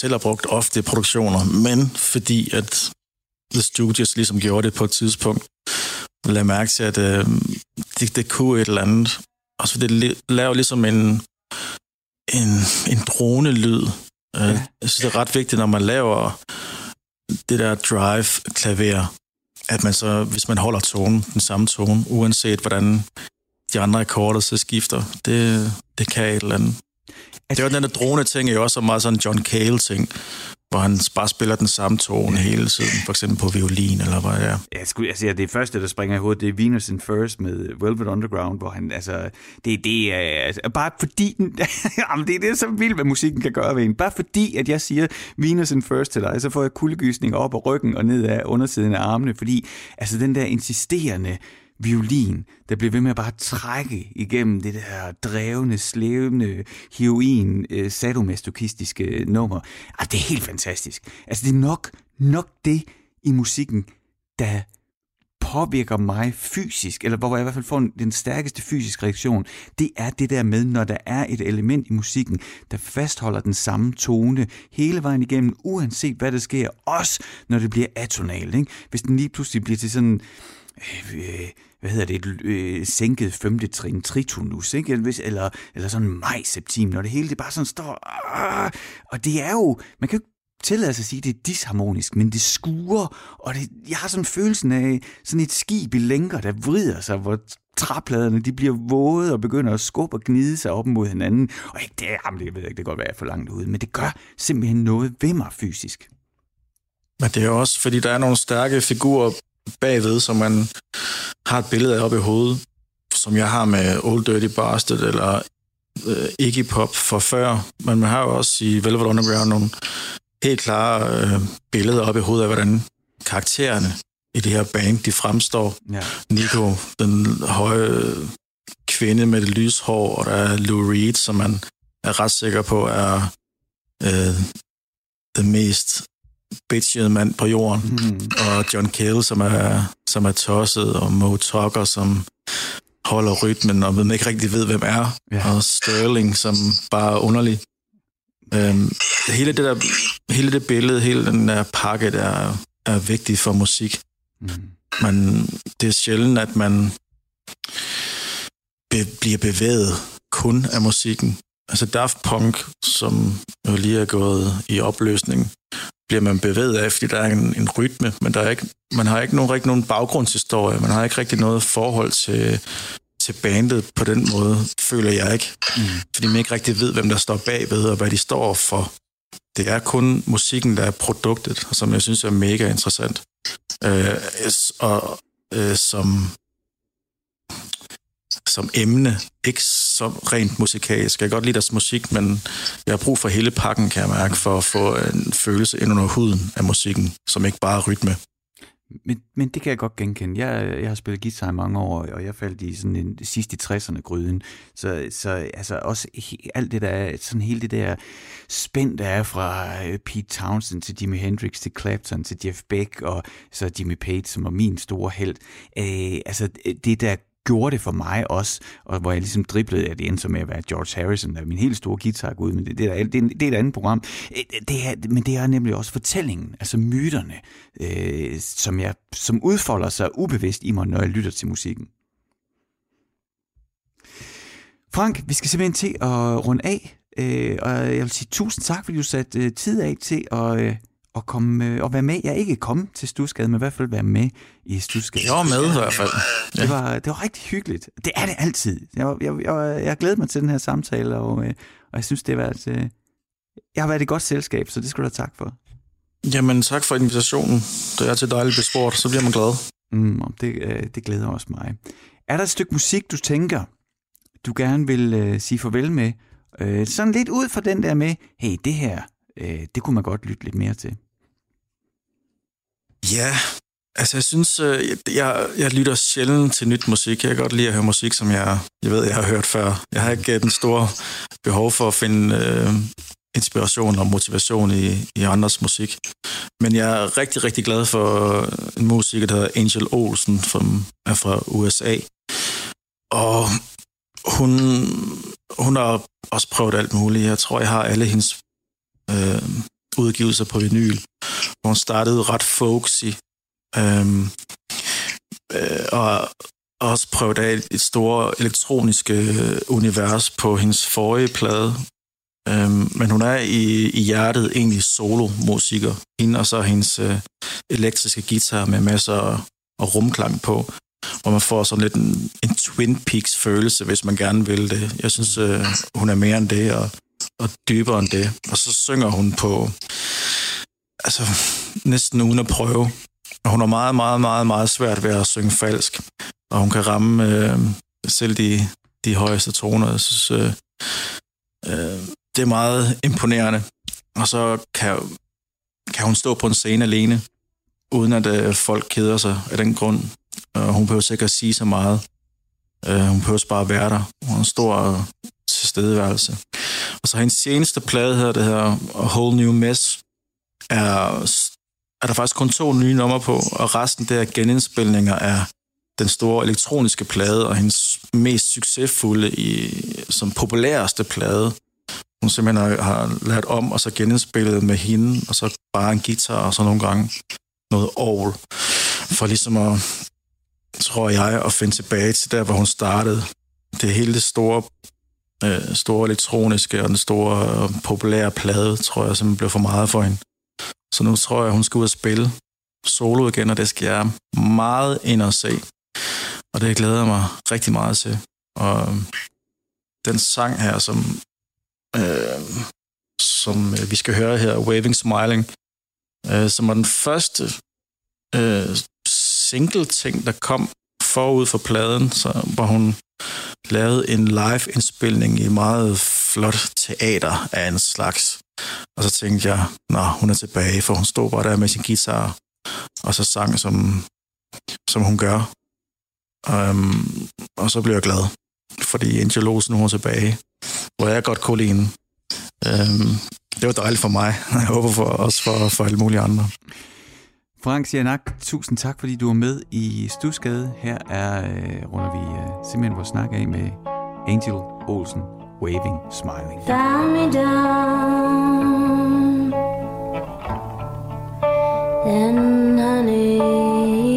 selv har brugt ofte i produktioner, men fordi at The Stooges ligesom gjorde det på et tidspunkt, lagde mærke til, at øh, det, det kunne et eller andet. Og så det laver ligesom en, en, en drone-lyd. Ja. Ja. Jeg synes, det er ret vigtigt, når man laver det der drive-klaver, at man så, hvis man holder tonen, den samme tone, uanset hvordan de andre akkorder så skifter, det, det kan et eller andet. Det er jo den der drone-ting, er jo også meget sådan John Cale-ting, hvor han bare spiller den samme tone hele tiden, for eksempel på violin, eller hvad det er. Jeg skulle, altså, ja, det første, der springer i hovedet, det er Venus in First med Velvet Underground, hvor han, altså, det, det er, altså, bare fordi, den, jamen, det er det, så vildt, hvad musikken kan gøre ved en. Bare fordi, at jeg siger Venus in First til dig, så får jeg kuldegysninger op af ryggen og ned af undersiden af armene, fordi, altså, den der insisterende violin, der bliver ved med at bare trække igennem det der drevne, slævende, heroin, øh, sadomasochistiske nummer. Altså, det er helt fantastisk. Altså, det er nok, nok det i musikken, der påvirker mig fysisk, eller hvor jeg i hvert fald får den stærkeste fysiske reaktion, det er det der med, når der er et element i musikken, der fastholder den samme tone hele vejen igennem, uanset hvad der sker, også når det bliver atonalt. Ikke? Hvis den lige pludselig bliver til sådan Øh, øh, hvad hedder det, et øh, sænket femte trin, tritonus, ikke? Eller, eller, eller sådan maj-septim, når det hele det bare sådan står, og det er jo, man kan jo tillade sig at sige, at det er disharmonisk, men det skuer, og det, jeg har sådan følelsen af sådan et skib i lænker, der vrider sig, hvor træpladerne de bliver våde og begynder at skubbe og gnide sig op mod hinanden. Og ikke, det, jamen, det ved jeg ikke, det kan godt være jeg for langt ude, men det gør simpelthen noget ved mig fysisk. Men det er også, fordi der er nogle stærke figurer bagved, som man har et billede af oppe i hovedet, som jeg har med Old Dirty Bastard eller øh, Iggy Pop for før. Men man har jo også i Velvet Underground nogle helt klare øh, billeder oppe i hovedet af, hvordan karaktererne i det her band, de fremstår. Ja. Nico, den høje kvinde med det lyshår, og der er Lou Reed, som man er ret sikker på er øh, den mest bitchede mand på jorden. Mm. Og John Cale, som er, som er tosset, og Mo Tucker, som holder rytmen, og man ikke rigtig ved, hvem er. Ja. Og Sterling, som bare er underlig. Øhm, hele, det der, hele det billede, hele den der pakke, der er, vigtig for musik. Mm. Men det er sjældent, at man be, bliver bevæget kun af musikken. Altså Daft Punk, som jo lige er gået i opløsning, bliver man bevæget af, fordi der er en, en rytme, men der er ikke, man har ikke nogen, rigtig nogen baggrundshistorie, man har ikke rigtig noget forhold til, til bandet på den måde, føler jeg ikke. Mm. Fordi man ikke rigtig ved, hvem der står bagved, og hvad de står for. Det er kun musikken, der er produktet, som jeg synes er mega interessant. Øh, og øh, som, som emne, ikke så rent musikalsk. Jeg kan godt lide deres musik, men jeg har brug for hele pakken, kan jeg mærke, for at få en følelse ind under huden af musikken, som ikke bare er rytme. Men, men det kan jeg godt genkende. Jeg, jeg har spillet guitar i mange år, og jeg faldt i sådan en sidst i 60'erne gryden. Så, så altså også he- alt det der, sådan hele det der spænd, der er fra øh, Pete Townsend til Jimi Hendrix til Clapton til Jeff Beck og så Jimmy Page, som var min store held. Øh, altså det der gjorde det for mig også, og hvor jeg ligesom driblede, at det endte med at være George Harrison, der er min helt store guitar ud, men det, det, er, det, er, det er et andet program. Øh, det er, men det er nemlig også fortællingen, altså myterne, øh, som, jeg, som udfolder sig ubevidst i mig, når jeg lytter til musikken. Frank, vi skal simpelthen til at runde af, øh, og jeg vil sige tusind tak, fordi du satte øh, tid af til at, øh, at, komme, at være med. Jeg ikke kommet til Stusgade, men i hvert fald være med i Stusgade. Jeg var med i hvert fald. Det var, det var rigtig hyggeligt. Det er det altid. Jeg, var- jeg, jeg, jeg glæder mig til den her samtale, og, øh, og jeg synes, det har været, øh, jeg har været i godt selskab, så det skal du have tak for. Jamen, tak for invitationen. Det er til dejligt bespurgt, så bliver man glad. Mm, det, øh, det glæder også mig. Er der et stykke musik, du tænker, du gerne vil øh, sige farvel med? Øh, sådan lidt ud fra den der med, hey, det her, øh, det kunne man godt lytte lidt mere til. Ja, altså jeg synes, øh, jeg, jeg, jeg lytter sjældent til nyt musik. Jeg kan godt lide at høre musik, som jeg, jeg ved, jeg har hørt før. Jeg har ikke øh, den store behov for at finde øh, inspiration og motivation i, i andres musik. Men jeg er rigtig, rigtig glad for en musiker, der hedder Angel Olsen, som er fra USA. Og hun, hun har også prøvet alt muligt. Jeg tror, jeg har alle hendes øh, udgivelser på vinyl. Hun startede ret folksy, øhm, øh, og også prøvet af et stort elektroniske øh, univers på hendes forrige plade. Øhm, men hun er i, i hjertet egentlig solo-musiker. Hende og så hendes øh, elektriske guitar med masser af af rumklang på, hvor man får sådan lidt en, en Twin Peaks følelse, hvis man gerne vil det. Jeg synes, øh, hun er mere end det, og, og dybere end det. Og så synger hun på, altså næsten uden at prøve. Og hun har meget, meget, meget, meget svært ved at synge falsk. Og hun kan ramme øh, selv de, de højeste toner. Jeg synes, øh, øh, det er meget imponerende. Og så kan, kan hun stå på en scene alene, uden at øh, folk keder sig af den grund. Og hun behøver sikkert sige så meget. Øh, hun behøver bare at være der. Hun har en stor øh, tilstedeværelse. Og så hendes seneste plade her, det her A Whole New Mess, er, er der faktisk kun to nye numre på, og resten der er genindspilninger af den store elektroniske plade, og hendes mest succesfulde, i, som populæreste plade. Hun simpelthen har, har lært om, og så genindspillet med hende, og så bare en guitar, og så nogle gange noget orgel, for ligesom at, tror jeg, at finde tilbage til der, hvor hun startede. Det hele det store, øh, store elektroniske og den store øh, populære plade, tror jeg simpelthen blev for meget for hende. Så nu tror jeg, hun skal ud og spille solo igen, og det skal jeg meget ind og se. Og det glæder jeg mig rigtig meget til. Og øhm, den sang her, som, øhm, øh, som vi skal høre her, Waving Smiling, øh, som var den første øh, single-ting, der kom forud for pladen, så, hvor hun lavet en live-indspilning i meget flot teater af en slags. Og så tænkte jeg, nå, hun er tilbage, for hun stod bare der med sin guitar, og så sang, som, som hun gør. Um, og så blev jeg glad, fordi Angel Olsen, hun er tilbage, hvor jeg godt kunne lide hende. Um, det var dejligt for mig. Jeg håber for, også for, for alle mulige andre. Frank Sianak, tusind tak, fordi du er med i Stusgade. Her er, øh, runder vi øh, simpelthen vores snak af med Angel Olsen, Waving Smiling. Found me down. Then, honey,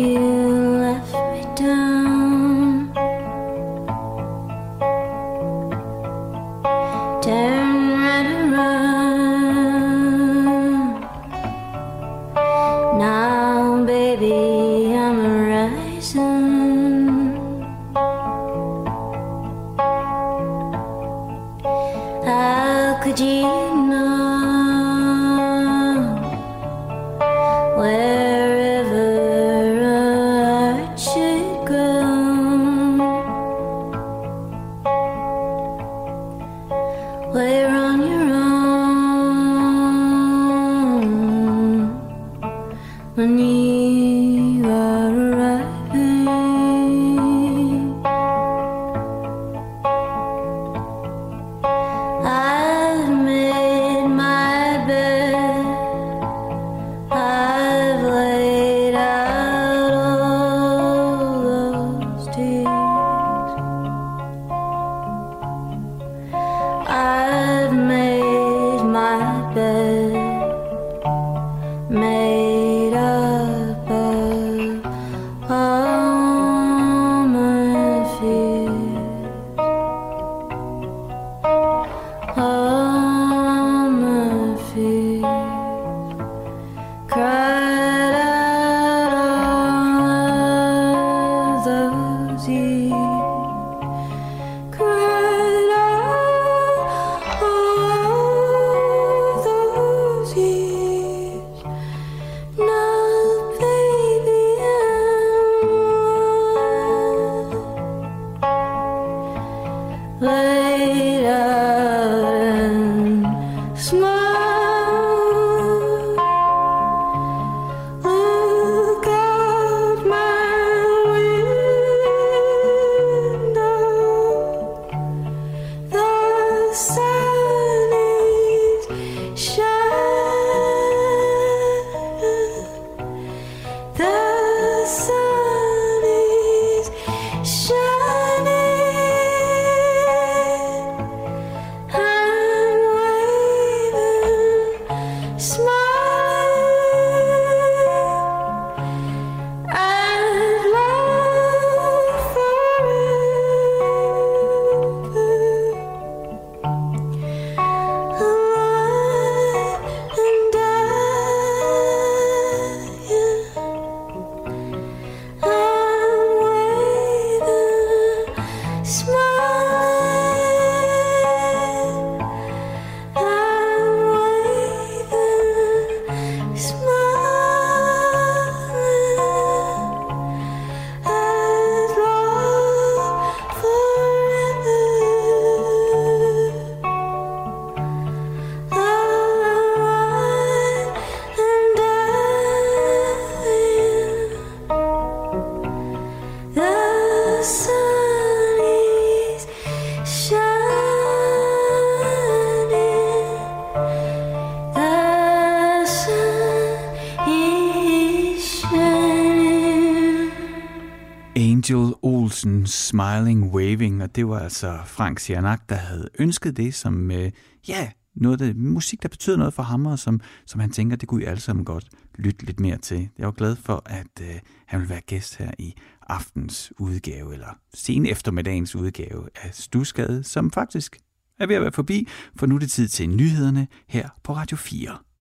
Smiling Waving, og det var altså Frank Sianak, der havde ønsket det som, øh, ja, noget af det, musik, der betyder noget for ham, og som, som han tænker, det kunne I alle sammen godt lytte lidt mere til. Jeg var glad for, at øh, han vil være gæst her i aftens udgave, eller sen eftermiddagens udgave af Stusgade, som faktisk er ved at være forbi, for nu er det tid til nyhederne her på Radio 4.